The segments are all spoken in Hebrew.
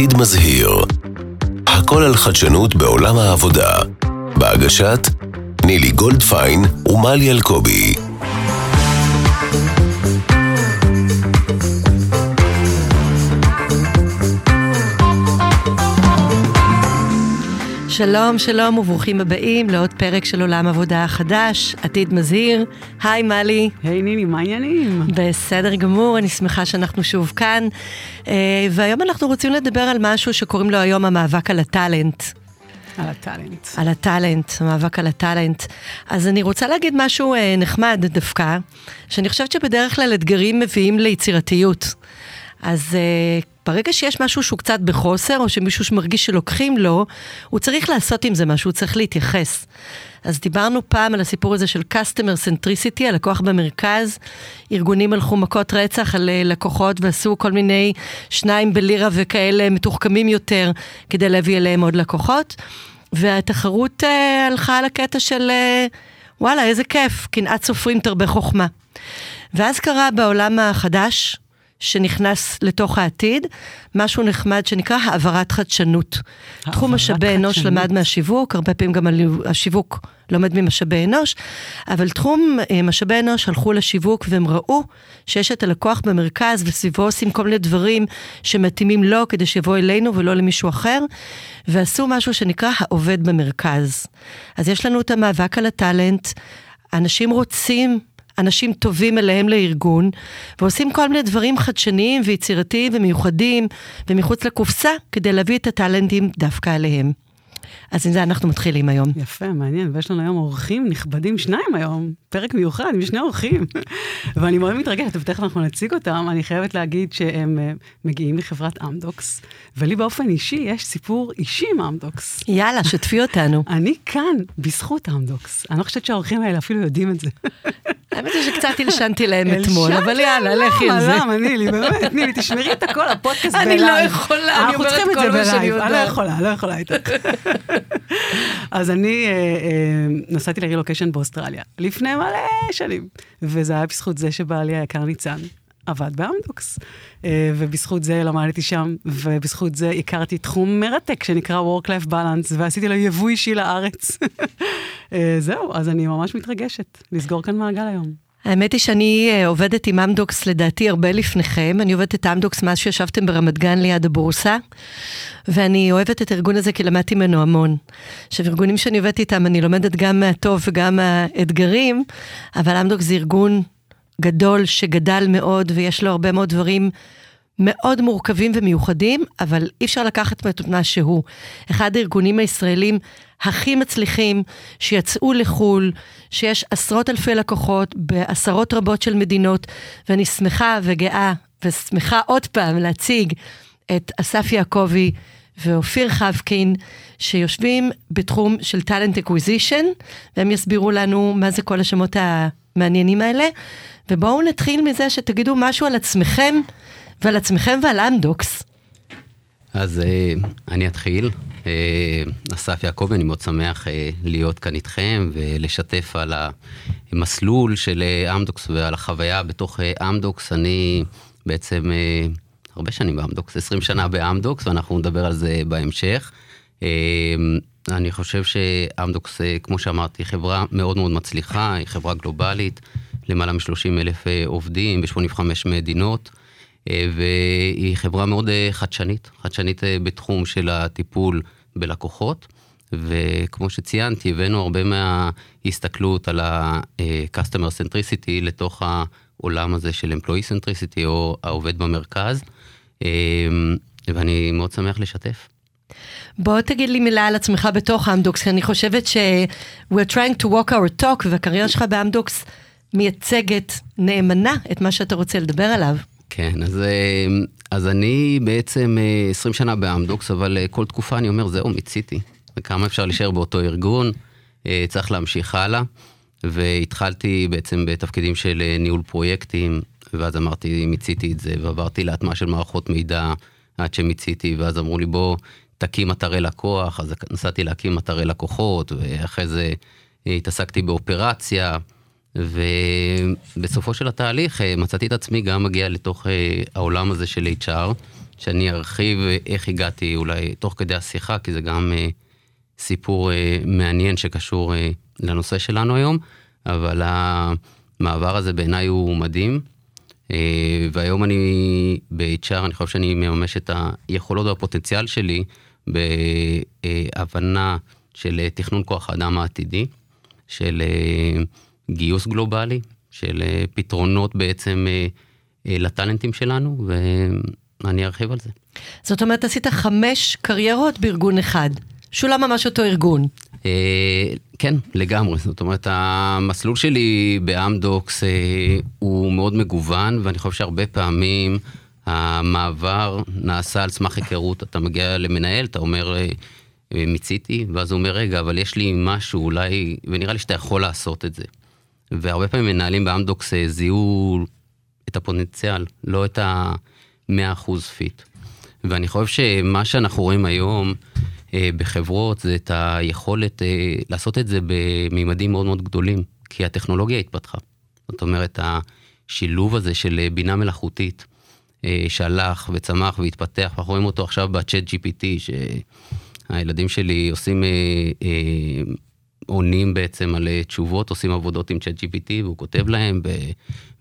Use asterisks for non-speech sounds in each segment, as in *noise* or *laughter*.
עתיד מזהיר. הכל על חדשנות בעולם העבודה. בהגשת נילי גולדפיין ומלי אלקובי. שלום, שלום וברוכים הבאים לעוד פרק של עולם עבודה חדש, עתיד מזהיר. היי מלי. היי ניני, מה העניינים? בסדר גמור, אני שמחה שאנחנו שוב כאן. אה, והיום אנחנו רוצים לדבר על משהו שקוראים לו היום המאבק על הטאלנט. על הטאלנט. על הטאלנט, המאבק על הטאלנט. אז אני רוצה להגיד משהו אה, נחמד דווקא, שאני חושבת שבדרך כלל אתגרים מביאים ליצירתיות. אז uh, ברגע שיש משהו שהוא קצת בחוסר, או שמישהו שמרגיש שלוקחים לו, הוא צריך לעשות עם זה משהו, הוא צריך להתייחס. אז דיברנו פעם על הסיפור הזה של customer centricity, הלקוח במרכז. ארגונים הלכו מכות רצח על uh, לקוחות ועשו כל מיני שניים בלירה וכאלה מתוחכמים יותר, כדי להביא אליהם עוד לקוחות. והתחרות uh, הלכה על הקטע של uh, וואלה, איזה כיף, קנאת סופרים תרבה חוכמה. ואז קרה בעולם החדש, שנכנס לתוך העתיד, משהו נחמד שנקרא העברת חדשנות. תחום משאבי אנוש למד מהשיווק, הרבה פעמים גם השיווק לומד ממשאבי אנוש, אבל תחום אה, משאבי אנוש הלכו לשיווק והם ראו שיש את הלקוח במרכז וסביבו עושים כל מיני דברים שמתאימים לו כדי שיבוא אלינו ולא למישהו אחר, ועשו משהו שנקרא העובד במרכז. אז יש לנו את המאבק על הטאלנט, אנשים רוצים אנשים טובים אליהם לארגון, ועושים כל מיני דברים חדשניים ויצירתיים ומיוחדים ומחוץ לקופסה, כדי להביא את הטאלנטים דווקא אליהם. אז עם זה אנחנו מתחילים היום. יפה, מעניין, ויש לנו היום אורחים נכבדים, שניים היום, פרק מיוחד עם שני אורחים. *laughs* ואני מאוד מתרגשת, ותכף אנחנו נציג אותם, אני חייבת להגיד שהם uh, מגיעים מחברת אמדוקס, ולי באופן אישי יש סיפור אישי עם אמדוקס. יאללה, שתפי אותנו. *laughs* אני כאן בזכות אמדוקס. אני לא חושבת שהאורחים האלה אפילו יודעים את זה. *laughs* האמת היא שקצת הלשנתי להם אתמול, אבל יאללה, לכי על זה. למה, נילי, באמת, נילי, תשמרי את הכל, הפודקאסט בלייב. אני לא יכולה, אני אומרת כל מה שאני יודעת. אני לא יכולה, לא יכולה איתך. אז אני אה, אה, נסעתי לרילוקיישן באוסטרליה, לפני מלא שנים, וזה היה בזכות זה שבעלי היקר ניצן. עבד באמדוקס, אה, ובזכות זה למדתי שם, ובזכות זה הכרתי תחום מרתק שנקרא Work-Life Balance, ועשיתי לו יבוא אישי לארץ. *laughs* זהו, אז אני ממש מתרגשת לסגור כאן מעגל היום. האמת היא שאני אה, עובדת עם אמדוקס לדעתי הרבה לפניכם. אני עובדת את אמדוקס מאז שישבתם ברמת גן ליד הבורסה, ואני אוהבת את הארגון הזה כי למדתי ממנו המון. עכשיו, ארגונים שאני עובדת איתם, אני לומדת גם מהטוב וגם מהאתגרים, אבל אמדוקס זה ארגון גדול שגדל מאוד ויש לו הרבה מאוד דברים מאוד מורכבים ומיוחדים, אבל אי אפשר לקחת מה שהוא. אחד הארגונים הישראלים הכי מצליחים, שיצאו לחו"ל, שיש עשרות אלפי לקוחות בעשרות רבות של מדינות, ואני שמחה וגאה, ושמחה עוד פעם להציג את אסף יעקבי ואופיר חבקין, שיושבים בתחום של talent acquisition, והם יסבירו לנו מה זה כל השמות המעניינים האלה. ובואו נתחיל מזה שתגידו משהו על עצמכם ועל עצמכם ועל אמדוקס. אז אה, אני אתחיל. אה, אסף יעקבי, אני מאוד שמח אה, להיות כאן איתכם ולשתף על המסלול של אמדוקס ועל החוויה בתוך אמדוקס. אני בעצם הרבה שנים באמדוקס, 20 שנה באמדוקס, ואנחנו נדבר על זה בהמשך. אני חושב שאמדוקס, כמו שאמרתי, חברה מאוד מאוד מצליחה, היא חברה גלובלית, למעלה מ-30 אלף עובדים ב-85 מדינות. אה, והיא חברה מאוד אה, חדשנית, חדשנית אה, בתחום של הטיפול בלקוחות. וכמו שציינתי, הבאנו הרבה מההסתכלות על ה-customer centricity לתוך העולם הזה של employee centricity או העובד במרכז, ואני מאוד שמח לשתף. בוא תגיד לי מילה על עצמך בתוך אמדוקס, כי אני חושבת ש- we're trying to walk our talk, והקריירה שלך באמדוקס מייצגת נאמנה את מה שאתה רוצה לדבר עליו. כן, אז, אה, אז אני בעצם 20 אה, שנה באמדוקס, אבל אה, כל תקופה אני אומר, זהו, מיציתי. וכמה אפשר להישאר באותו ארגון, צריך להמשיך הלאה. והתחלתי בעצם בתפקידים של ניהול פרויקטים, ואז אמרתי, מיציתי את זה, ועברתי להטמעה של מערכות מידע עד שמיציתי, ואז אמרו לי, בוא, תקים אתרי לקוח, אז נסעתי להקים אתרי לקוחות, ואחרי זה התעסקתי באופרציה. ובסופו של התהליך אה, מצאתי את עצמי גם מגיע לתוך אה, העולם הזה של HR, שאני ארחיב איך הגעתי אולי תוך כדי השיחה, כי זה גם סיפור מעניין שקשור לנושא שלנו היום, אבל המעבר הזה בעיניי הוא מדהים. והיום אני ב-HR, אני חושב שאני מממש את היכולות והפוטנציאל שלי בהבנה של תכנון כוח האדם העתידי, של גיוס גלובלי, של uh, פתרונות בעצם uh, uh, לטאלנטים שלנו, ואני ארחיב על זה. זאת אומרת, עשית חמש קריירות בארגון אחד. שולה ממש אותו ארגון. אה, כן, לגמרי. זאת אומרת, המסלול שלי באמדוקס אה, הוא מאוד מגוון, ואני חושב שהרבה פעמים המעבר נעשה על סמך היכרות. אתה מגיע למנהל, אתה אומר, אה, מיציתי, ואז הוא אומר, רגע, אבל יש לי משהו, אולי, ונראה לי שאתה יכול לעשות את זה. והרבה פעמים מנהלים באמדוקס זיהו את הפוטנציאל, לא את ה-100% פיט. ואני חושב שמה שאנחנו רואים היום אה, בחברות זה את היכולת אה, לעשות את זה בממדים מאוד מאוד גדולים, כי הטכנולוגיה התפתחה. זאת אומרת, השילוב הזה של אה, בינה מלאכותית, אה, שהלך וצמח והתפתח, אנחנו רואים אותו עכשיו בצ'אט GPT, שהילדים שלי עושים, אה, אה, עונים בעצם על אה, תשובות, עושים עבודות עם צ'אט GPT, והוא כותב להם,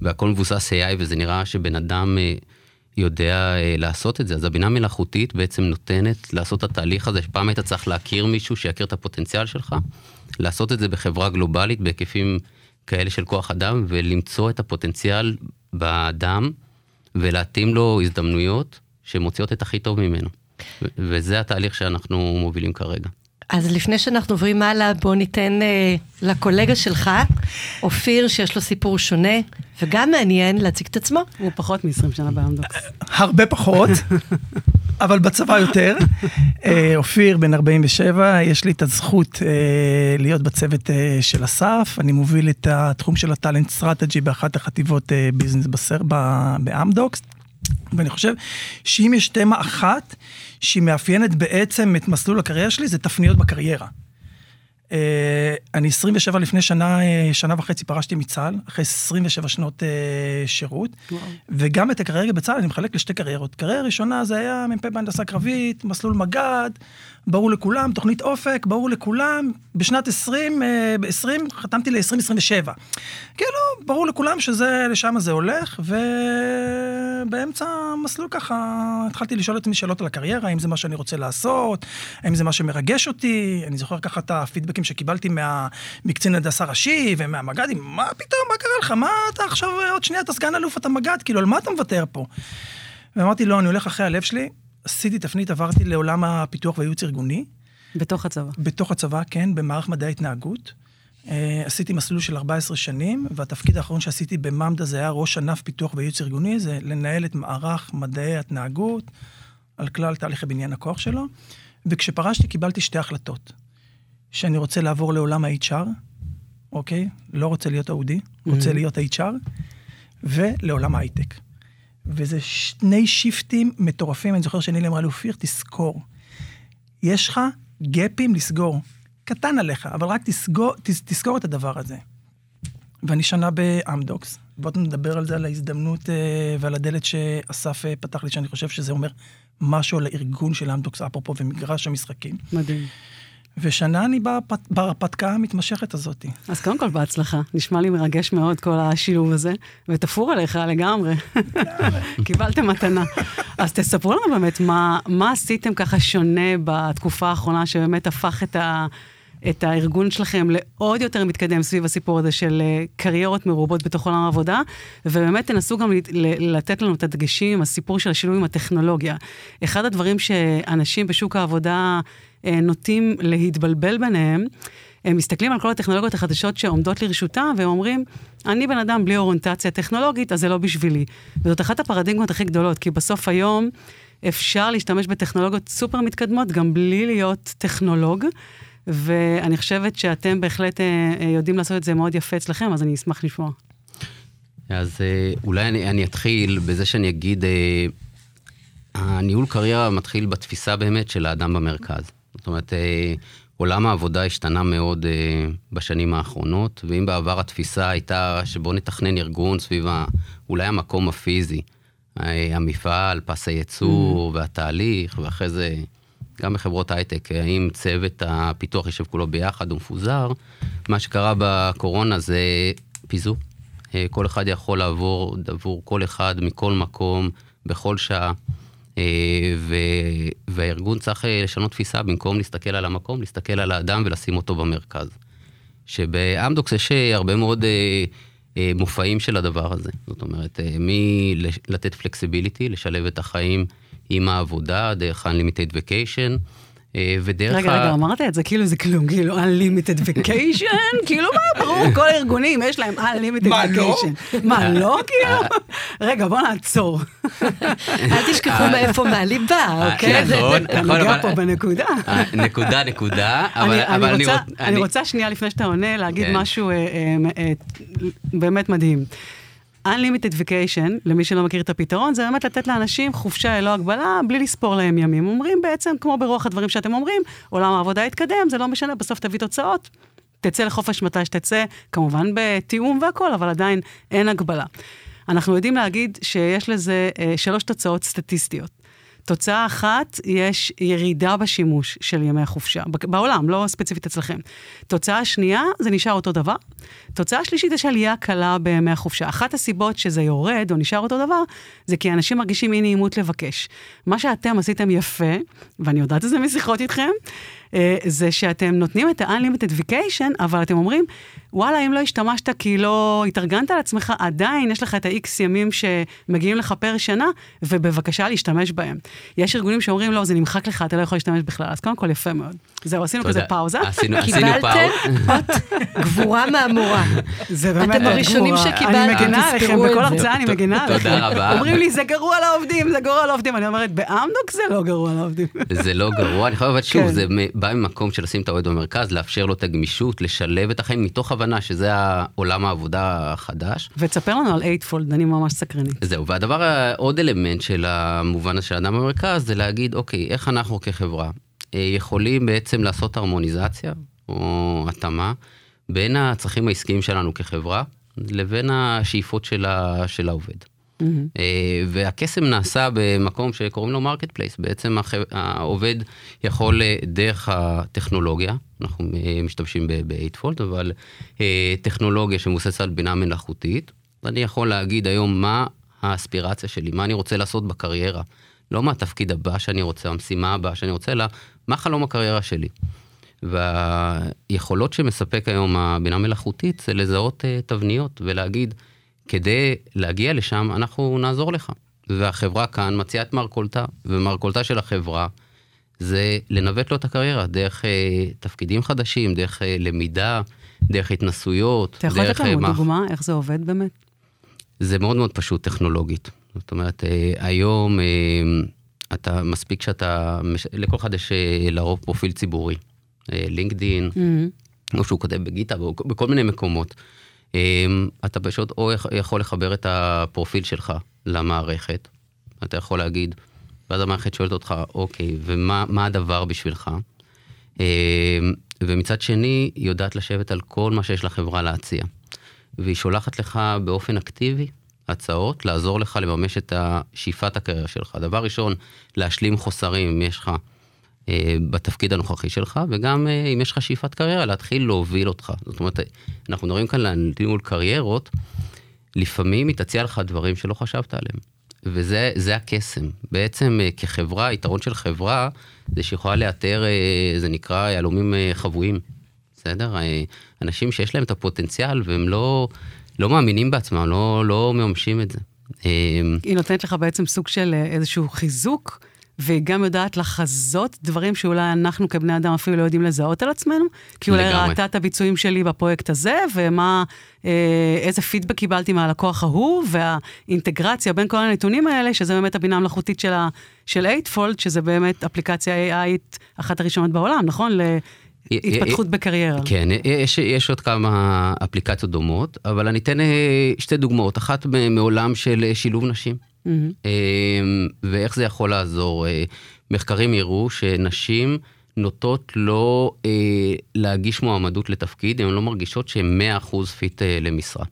והכל מבוסס AI, וזה נראה שבן אדם... אה, יודע אה, לעשות את זה. אז הבינה מלאכותית בעצם נותנת לעשות את התהליך הזה, שפעם היית צריך להכיר מישהו שיכיר את הפוטנציאל שלך, לעשות את זה בחברה גלובלית בהיקפים כאלה של כוח אדם, ולמצוא את הפוטנציאל באדם, ולהתאים לו הזדמנויות שמוציאות את הכי טוב ממנו. וזה התהליך שאנחנו מובילים כרגע. אז לפני שאנחנו עוברים הלאה, בוא ניתן אה, לקולגה שלך, אופיר, שיש לו סיפור שונה וגם מעניין, להציג את עצמו. הוא פחות מ-20 שנה באמדוקס. הרבה פחות, *laughs* אבל בצבא יותר. אה, אופיר, בן 47, יש לי את הזכות אה, להיות בצוות אה, של אסף. אני מוביל את התחום של ה talent strategy באחת החטיבות אה, business בסר, באמדוקס. ואני חושב שאם יש תמה אחת שהיא מאפיינת בעצם את מסלול הקריירה שלי, זה תפניות בקריירה. Uh, אני 27 לפני שנה, uh, שנה וחצי פרשתי מצה"ל, אחרי 27 שנות uh, שירות, וואו. וגם את הקריירה בצה"ל אני מחלק לשתי קריירות. קריירה ראשונה זה היה מ"פ בהנדסה קרבית, מסלול מג"ד, ברור לכולם, תוכנית אופק, ברור לכולם. בשנת 20, ב-20 חתמתי ל-2027. כאילו, ברור לכולם שזה, לשם זה הולך, ובאמצע המסלול ככה התחלתי לשאול את עצמי שאלות על הקריירה, האם זה מה שאני רוצה לעשות, האם זה מה שמרגש אותי. אני זוכר ככה את הפידבקים שקיבלתי מה, מקצין הנדסה ראשי ומהמג"דים, מה פתאום, מה קרה לך? מה אתה עכשיו, עוד שנייה אתה סגן אלוף, אתה מג"ד, כאילו, על מה אתה מוותר פה? ואמרתי, לא, אני הולך אחרי הלב שלי, עשיתי תפנית, עברתי לעולם הפיתוח והייעוץ ארגוני. בתוך הצבא. בתוך הצבא, כן, במערך מדעי התנהגות. Uh, עשיתי מסלול של 14 שנים, והתפקיד האחרון שעשיתי בממד"ה זה היה ראש ענף פיתוח וייעוץ ארגוני, זה לנהל את מערך מדעי התנהגות על כלל תהליכי בניין הכוח שלו. וכשפרשתי קיבלתי שתי החלטות. שאני רוצה לעבור לעולם ה-HR, אוקיי? לא רוצה להיות אודי, רוצה mm-hmm. להיות HR, ולעולם ההייטק. וזה שני שיפטים מטורפים. אני זוכר שנילי אמרה לי, אופיר, תזכור. יש לך גפים לסגור. קטן עליך, אבל רק תסגור, תס, תזכור את הדבר הזה. ואני שנה באמדוקס. בואו נדבר על זה, על ההזדמנות אה, ועל הדלת שאסף אה, פתח לי, שאני חושב שזה אומר משהו על הארגון של אמדוקס, אפרופו, ומגרש המשחקים. מדהים. ושנה אני בהרפתקה המתמשכת הזאת. אז קודם כל בהצלחה, נשמע לי מרגש מאוד כל השילוב הזה, ותפור עליך לגמרי. *laughs* קיבלתם מתנה. אז תספרו לנו באמת מה, מה עשיתם ככה שונה בתקופה האחרונה, שבאמת הפך את ה... את הארגון שלכם לעוד יותר מתקדם סביב הסיפור הזה של אה, קריירות מרובות בתוך עולם העבודה, ובאמת תנסו גם לתת לנו את הדגשים, הסיפור של השינוי עם הטכנולוגיה. אחד הדברים שאנשים בשוק העבודה נוטים להתבלבל ביניהם, הם מסתכלים על כל הטכנולוגיות החדשות שעומדות לרשותם, והם אומרים, אני בן אדם בלי אוריינטציה טכנולוגית, אז זה לא בשבילי. וזאת אחת הפרדיגמות הכי גדולות, כי בסוף היום אפשר להשתמש בטכנולוגיות סופר מתקדמות גם בלי להיות טכנולוג. ואני חושבת שאתם בהחלט אה, אה, יודעים לעשות את זה מאוד יפה אצלכם, אז אני אשמח לשמוע. אז אה, אולי אני, אני אתחיל בזה שאני אגיד, הניהול קריירה מתחיל בתפיסה באמת של האדם במרכז. זאת אומרת, עולם העבודה השתנה מאוד בשנים האחרונות, ואם בעבר התפיסה הייתה שבואו נתכנן ארגון סביב אולי המקום הפיזי, אה, המפעל, פס הייצור והתהליך, ואחרי זה גם בחברות הייטק, האם צוות הפיתוח יושב כולו ביחד או מפוזר. מה שקרה בקורונה זה פיזור. אה, כל אחד יכול לעבור עבור כל אחד מכל מקום, בכל שעה. אה, ו- והארגון צריך אה, לשנות תפיסה, במקום להסתכל על המקום, להסתכל על האדם ולשים אותו במרכז. שבאמדוקס יש הרבה מאוד מופעים של הדבר הזה. זאת אומרת, מלתת פלקסיביליטי, לשלב את החיים עם העבודה, דרך Unlimited Vacation. אה, ודרך רגע, ה... רגע, אמרת את זה כאילו זה כלום, כאילו Unlimited Vacation, *laughs* כאילו מה, ברור, *laughs* כל הארגונים יש להם Unlimited Vacation. מה, לא? כאילו? רגע, בוא נעצור. *laughs* אל תשכחו מאיפה מהליבה, אה, אוקיי? נכון, נכון. אתה נוגע פה בנקודה. אה, נקודה, נקודה, אבל אני רוצה... אני רוצה שנייה לפני שאתה עונה, להגיד כן. משהו באמת מדהים. Unlimited Vacation, למי שלא מכיר את הפתרון, זה באמת לתת לאנשים חופשה ללא הגבלה, בלי לספור להם ימים. אומרים בעצם, כמו ברוח הדברים שאתם אומרים, עולם העבודה יתקדם, זה לא משנה, בסוף תביא תוצאות. תצא לחופש מתי שתצא, כמובן בתיאום והכול, אבל עדיין אין הגבלה. אנחנו יודעים להגיד שיש לזה אה, שלוש תוצאות סטטיסטיות. תוצאה אחת, יש ירידה בשימוש של ימי החופשה, בעולם, לא ספציפית אצלכם. תוצאה שנייה, זה נשאר אותו דבר. תוצאה שלישית, יש עלייה קלה בימי החופשה. אחת הסיבות שזה יורד או נשאר אותו דבר, זה כי אנשים מרגישים אי נעימות לבקש. מה שאתם עשיתם יפה, ואני יודעת את זה משיחות איתכם, זה שאתם נותנים את ה-unlimited vacation, אבל אתם אומרים, וואלה, אם לא השתמשת כי לא התארגנת על עצמך, עדיין יש לך את ה-X ימים שמגיעים לך פר שנה, ובבקשה להשתמש בהם. יש ארגונים שאומרים, לא, זה נמחק לך, אתה לא יכול להשתמש בכלל. אז קודם כל, יפה מאוד. זהו, עשינו כזה פאוזה. עשינו פאוזה. קיבלתם גבורה מהמורה. זה באמת אתם הראשונים שקיבלתם, אני מגנה עליכם, בכל הרצאה אני מגנה עליכם. תודה רבה. אומרים לי, זה גרוע לעובדים, זה גרוע לעובדים. אני אומרת, באמדוקס זה לא גרוע לעובדים. זה לא גרוע, אני חייב, שוב, כן. זה בא ממקום של לשים את העובד במרכז, לאפשר לו את הגמישות, לשלב את החיים מתוך הבנה שזה עולם העבודה החדש. ותספר לנו על Eightfold, אני ממש סקרנית. זהו, והדבר, עוד אלמנט של המובן הזה של האדם במרכז, זה להגיד, אוקיי, איך אנחנו כחברה אה, יכולים בעצם לעשות הרמוניזציה, או התאמה, בין הצרכים העסקיים שלנו כחברה, לבין השאיפות של, ה, של העובד. Mm-hmm. והקסם נעשה במקום שקוראים לו marketplace. בעצם העובד יכול אה, דרך הטכנולוגיה, אנחנו אה, משתמשים ב-Eightfold, טכנולוגיה שמבוססת על בינה מלאכותית, אני יכול להגיד היום מה האספירציה שלי, מה אני רוצה לעשות בקריירה. לא מה התפקיד הבא שאני רוצה, המשימה הבאה שאני רוצה, אלא מה חלום הקריירה שלי. והיכולות שמספק היום הבינה מלאכותית זה לזהות תבניות ולהגיד, כדי להגיע לשם, אנחנו נעזור לך. והחברה כאן מציעה את מרכולתה, ומרכולתה של החברה זה לנווט לו את הקריירה דרך אה, תפקידים חדשים, דרך אה, למידה, דרך התנסויות. אתה יכול לתת לנו אה, דוגמה איך זה עובד באמת? זה מאוד מאוד פשוט טכנולוגית. זאת אומרת, אה, היום אה, אתה, מספיק שאתה, לכל אחד יש אה, לרוב פרופיל ציבורי. אה, לינקדין, mm-hmm. או שהוא כותב בגיטה, בכל מיני מקומות. אמ, אתה פשוט או יכול לחבר את הפרופיל שלך למערכת, אתה יכול להגיד, ואז המערכת שואלת אותך, אוקיי, ומה הדבר בשבילך? אמ, ומצד שני, היא יודעת לשבת על כל מה שיש לחברה להציע. והיא שולחת לך באופן אקטיבי הצעות, לעזור לך לממש את שאיפת הקריירה שלך. דבר ראשון, להשלים חוסרים, אם יש לך בתפקיד הנוכחי שלך, וגם אה, אם יש לך שאיפת קריירה, להתחיל להוביל אותך. זאת אומרת, אנחנו מדברים כאן על ניהול קריירות, לפעמים היא תציע לך דברים שלא חשבת עליהם. וזה הקסם. בעצם אה, כחברה, היתרון של חברה, זה שיכולה לאתר, זה נקרא יהלומים חבויים. בסדר? אנשים שיש להם את הפוטנציאל והם לא, לא מאמינים בעצמם, לא, לא מממשים את זה. היא נותנת לך בעצם סוג של איזשהו חיזוק והיא גם יודעת לחזות דברים שאולי אנחנו כבני אדם אפילו לא יודעים לזהות על עצמנו, כי אולי לגמרי. ראתה את הביצועים שלי בפרויקט הזה, ומה, אה, איזה פידבק קיבלתי מהלקוח ההוא, והאינטגרציה בין כל הנתונים האלה, שזה באמת הבינה המלאכותית של, של 8 שזה באמת אפליקציה AI אחת הראשונות בעולם, נכון? התפתחות בקריירה. כן, יש, יש עוד כמה אפליקציות דומות, אבל אני אתן אה, שתי דוגמאות. אחת מעולם של שילוב נשים. Mm-hmm. ואיך זה יכול לעזור? אה, מחקרים הראו שנשים נוטות לא אה, להגיש מועמדות לתפקיד, הן לא מרגישות שהן 100% פיט אה, למשרה.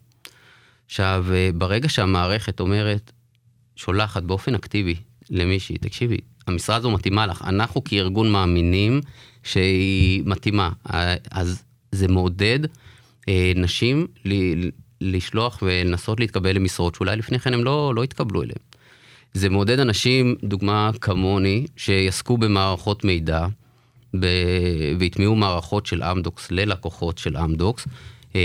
עכשיו, ברגע שהמערכת אומרת שולחת באופן אקטיבי למישהי, תקשיבי, המשרה הזו מתאימה לך, אנחנו כארגון מאמינים שהיא מתאימה, אז זה מעודד נשים לשלוח ולנסות להתקבל למשרות שאולי לפני כן הם לא, לא התקבלו אליהן. זה מעודד אנשים, דוגמה כמוני, שיעסקו במערכות מידע ב... והטמיעו מערכות של אמדוקס ללקוחות של אמדוקס, אה,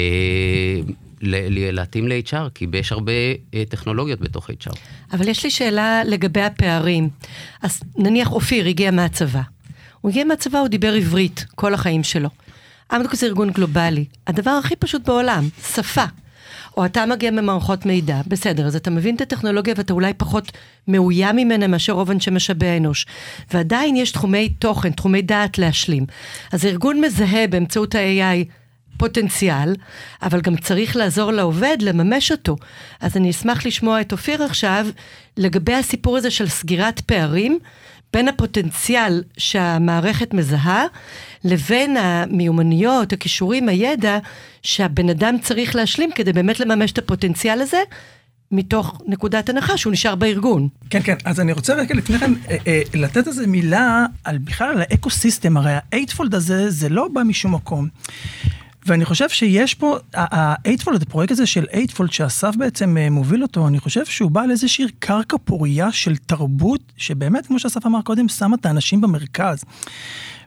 להתאים ל-HR, כי יש הרבה אה, טכנולוגיות בתוך HR. אבל יש לי שאלה לגבי הפערים. אז נניח אופיר הגיע מהצבא. הוא הגיע מהצבא, הוא דיבר עברית כל החיים שלו. אמדוקס זה ארגון גלובלי. הדבר הכי פשוט בעולם, שפה. או אתה מגיע ממערכות מידע, בסדר, אז אתה מבין את הטכנולוגיה ואתה אולי פחות מאוים ממנה מאשר רוב אנשי משאבי האנוש. ועדיין יש תחומי תוכן, תחומי דעת להשלים. אז הארגון מזהה באמצעות ה-AI פוטנציאל, אבל גם צריך לעזור לעובד לממש אותו. אז אני אשמח לשמוע את אופיר עכשיו לגבי הסיפור הזה של סגירת פערים בין הפוטנציאל שהמערכת מזהה לבין המיומנויות, הכישורים, הידע שהבן אדם צריך להשלים כדי באמת לממש את הפוטנציאל הזה. מתוך נקודת הנחה שהוא נשאר בארגון. כן, כן, אז אני רוצה רגע לפני כן אה, אה, לתת איזה מילה על בכלל על ה eco system, הרי ה Eightfold הזה זה לא בא משום מקום. ואני חושב שיש פה, ה Eightfold, הפרויקט הזה של Eightfold שאסף בעצם אה, מוביל אותו, אני חושב שהוא בא לאיזושהי קרקע פורייה של תרבות, שבאמת, כמו שאסף אמר קודם, שמה את האנשים במרכז.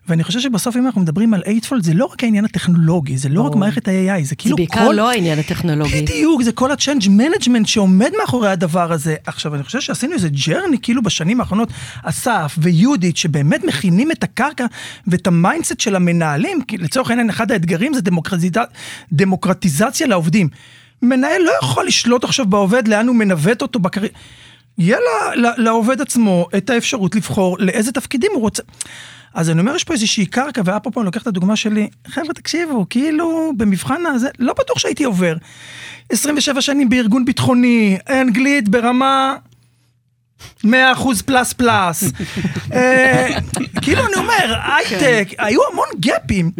ואני חושב שבסוף אם אנחנו מדברים על Eightfold, זה לא רק העניין הטכנולוגי, זה לא רק מערכת ה-AI, זה כאילו כל... זה בעיקר לא העניין הטכנולוגי. בדיוק, זה כל ה-change management שעומד מאחורי הדבר הזה. עכשיו, אני חושב שעשינו איזה journey, כאילו בשנים האחרונות, אסף ויהודית, שבאמת מכינים את הקרקע ואת ה mindset של המנהלים, כי לצורך העניין, אחד האתגרים זה דמוקרטיז... דמוקרטיזציה לעובדים. מנהל לא יכול לשלוט עכשיו בעובד לאן הוא מנווט אותו בקריירה. יהיה לעובד עצמו את האפשרות לבחור לאיזה תפקידים הוא רוצה. אז אני אומר, יש פה איזושהי קרקע, ואפרופו אני לוקח את הדוגמה שלי, חבר'ה, תקשיבו, כאילו, במבחן הזה, לא בטוח שהייתי עובר. 27 שנים בארגון ביטחוני, אנגלית ברמה 100% plus plus. אה, כאילו אני אומר, הייטק, היו המון gap־ים,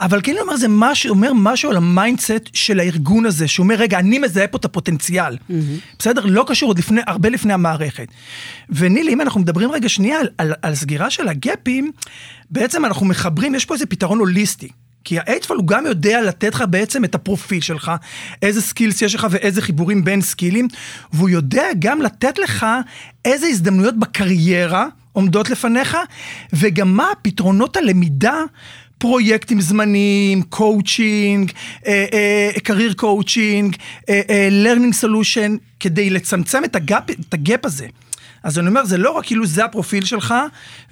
אבל כאילו אני אומר, זה אומר משהו על ה mindset של הארגון הזה, שאומר, רגע, אני מזהה פה את הפוטנציאל. בסדר? לא קשור עוד לפני, הרבה לפני המערכת. ונילי, אם אנחנו מדברים רגע שנייה על סגירה של ה gap־ים, בעצם אנחנו מחברים, יש פה איזה פתרון הוליסטי. כי ה Eightfold הוא גם יודע לתת לך בעצם את הפרופיל שלך, איזה skills יש לך ואיזה חיבורים בין skill־ים, והוא יודע גם לתת לך איזה הזדמנויות בקריירה עומדות לפניך, וגם מה פתרונות הלמידה. פרויקטים זמניים, coaching, career coaching, learning solution, כדי לצמצם את ה gap, את ה gap הזה. אז אני אומר, זה לא רק כאילו זה הפרופיל שלך,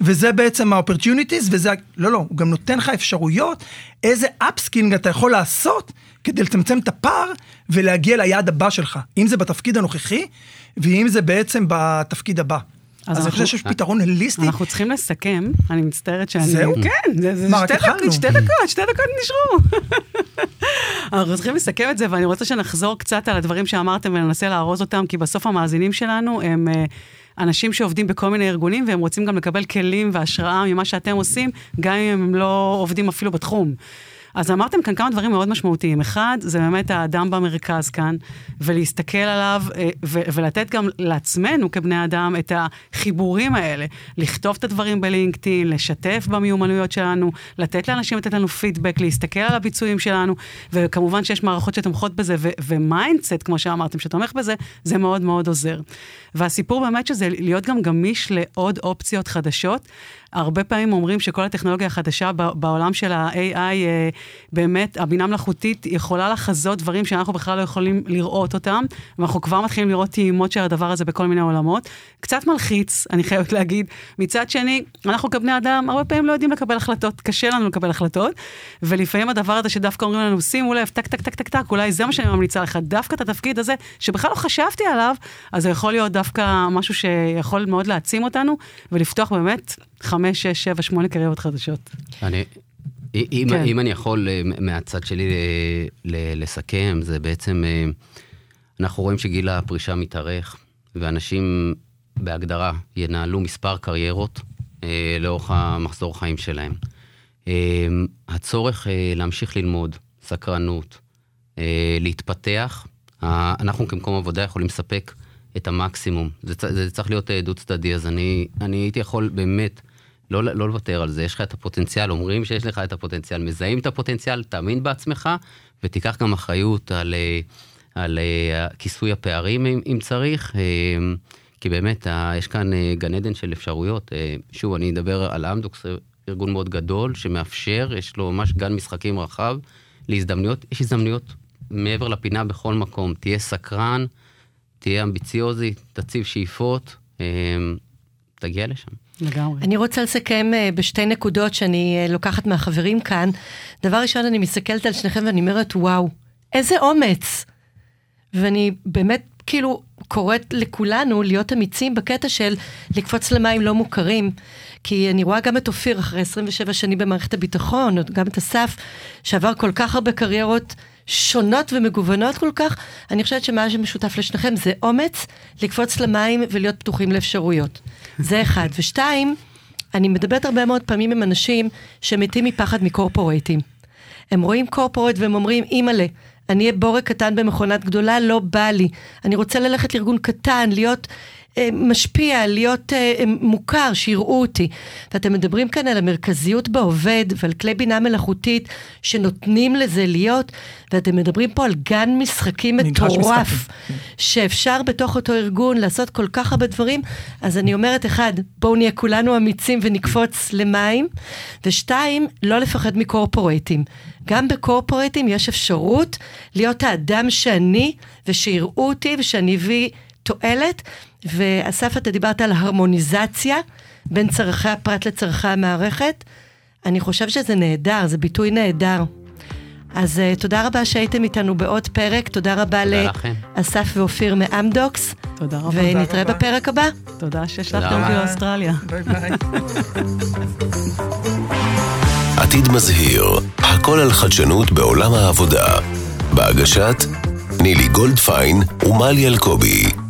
וזה בעצם ה-opportunities, וזה, לא, לא, הוא גם נותן לך אפשרויות, איזה upskilling אתה יכול לעשות כדי לצמצם את הפער ולהגיע ליעד הבא שלך, אם זה בתפקיד הנוכחי, ואם זה בעצם בתפקיד הבא. אז, אז אני חושב שיש פתרון הליסטי. אנחנו צריכים לסכם, אני מצטערת שאני... זהו? כן, זה, זה שתי, דקות, שתי דקות, שתי דקות נשארו. *laughs* אנחנו צריכים לסכם את זה, ואני רוצה שנחזור קצת על הדברים שאמרתם וננסה לארוז אותם, כי בסוף המאזינים שלנו הם... Uh, אנשים שעובדים בכל מיני ארגונים, והם רוצים גם לקבל כלים והשראה ממה שאתם עושים, גם אם הם לא עובדים אפילו בתחום. אז אמרתם כאן כמה דברים מאוד משמעותיים. אחד, זה באמת האדם במרכז כאן, ולהסתכל עליו, אה, ולתת גם לעצמנו כבני אדם את החיבורים האלה. לכתוב את הדברים ב LinkedIn, לשתף במיומנויות שלנו, לתת לאנשים לתת לנו פידבק, להסתכל על הביצועים שלנו, וכמובן שיש מערכות שתומכות בזה, ו mindset, כמו שאמרתם, שתומך בזה, זה מאוד מאוד עוזר. והסיפור באמת שזה להיות גם גמיש לעוד אופציות חדשות. הרבה פעמים אומרים שכל הטכנולוגיה החדשה בעולם של ה-AI, אה, באמת, הבינה מלאכותית יכולה לחזות דברים שאנחנו בכלל לא יכולים לראות אותם, ואנחנו כבר מתחילים לראות טעימות של הדבר הזה בכל מיני עולמות. קצת מלחיץ, אני חייבת להגיד. מצד שני, אנחנו כבני אדם הרבה פעמים לא יודעים לקבל החלטות, קשה לנו לקבל החלטות, ולפעמים הדבר הזה שדווקא אומרים לנו, שימו לב, טק, טק, טק, טק, טק, אולי זה מה שאני ממליצה לך, דווקא את התפקיד הזה, שבכלל לא חשבתי עליו, אז זה יכול להיות דווקא משהו שיכול מאוד להעצים אותנו, ולפתוח באמת חמש, שש, שבע, שמונה קריירות חדשות. אני, אם, כן. אם אני יכול אה, מהצד שלי אה, לסכם, זה בעצם, אה, אנחנו רואים שגיל הפרישה מתארך, ואנשים בהגדרה ינהלו מספר קריירות לאורך המחזור חיים שלהם. הצורך להמשיך ללמוד, סקרנות, להתפתח, אנחנו כמקום עבודה יכולים לספק את המקסימום. זה, זה צריך להיות דו צדדי, אז אני, אני הייתי יכול באמת לא, לא לוותר על זה. יש לך את הפוטנציאל, אומרים שיש לך את הפוטנציאל, מזהים את הפוטנציאל, תאמין בעצמך, ותיקח גם אחריות על, על כיסוי הפערים אם, אם צריך. כי באמת, יש כאן גן עדן של אפשרויות. שוב, אני אדבר על אמדוקס, ארגון מאוד גדול, שמאפשר, יש לו ממש גן משחקים רחב להזדמנויות. יש הזדמנויות מעבר לפינה בכל מקום. תהיה סקרן, תהיה אמביציוזי, תציב שאיפות, אה, תגיע לשם. לגמרי. אני רוצה לסכם אה, בשתי נקודות שאני אה, לוקחת מהחברים כאן. דבר ראשון, אני מסתכלת על שניכם ואני אומרת, וואו, איזה אומץ. ואני באמת כאילו קוראת לכולנו להיות אמיצים בקטע של לקפוץ למים לא מוכרים. כי אני רואה גם את אופיר אחרי 27 שנים במערכת הביטחון, גם את אסף, שעבר כל כך הרבה קריירות שונות ומגוונות כל כך, אני חושבת שמה שמשותף לשניכם זה אומץ לקפוץ למים ולהיות פתוחים לאפשרויות. זה אחד. ושתיים, אני מדברת הרבה מאוד פעמים עם אנשים שמתים מפחד מקורפורטים. הם רואים קורפורט והם אומרים, אימא'לה, אני אהיה בורג קטן במכונת גדולה, לא בא לי. אני רוצה ללכת לארגון קטן, להיות משפיע, להיות אה, אה, מוכר, שיראו אותי. ואתם מדברים כאן על המרכזיות בעובד ועל כלי בינה מלאכותית שנותנים לזה להיות, ואתם מדברים פה על גן משחקים מטורף, שאפשר בתוך אותו ארגון לעשות כל כך הרבה דברים. אז אני אומרת, אחד, בואו נהיה כולנו אמיצים ונקפוץ למים, ושתיים, לא לפחד מקורפורטים. גם בקורפורטים יש אפשרות להיות האדם שאני, ושיראו אותי, ושאני אביא תועלת. ואסף, אתה דיברת על הרמוניזציה בין צרכי הפרט לצרכי המערכת. אני חושב שזה נהדר, זה ביטוי נהדר. אז uh, תודה רבה שהייתם איתנו בעוד פרק, תודה רבה לאסף ואופיר מאמדוקס. תודה רבה. ונתראה תודה בפרק הבא. תודה שהשלחתם אותי לאוסטרליה. ביי ביי. עתיד מזהיר, הכל על חדשנות בעולם העבודה. בהגשת נילי גולדפיין ומלי אלקובי.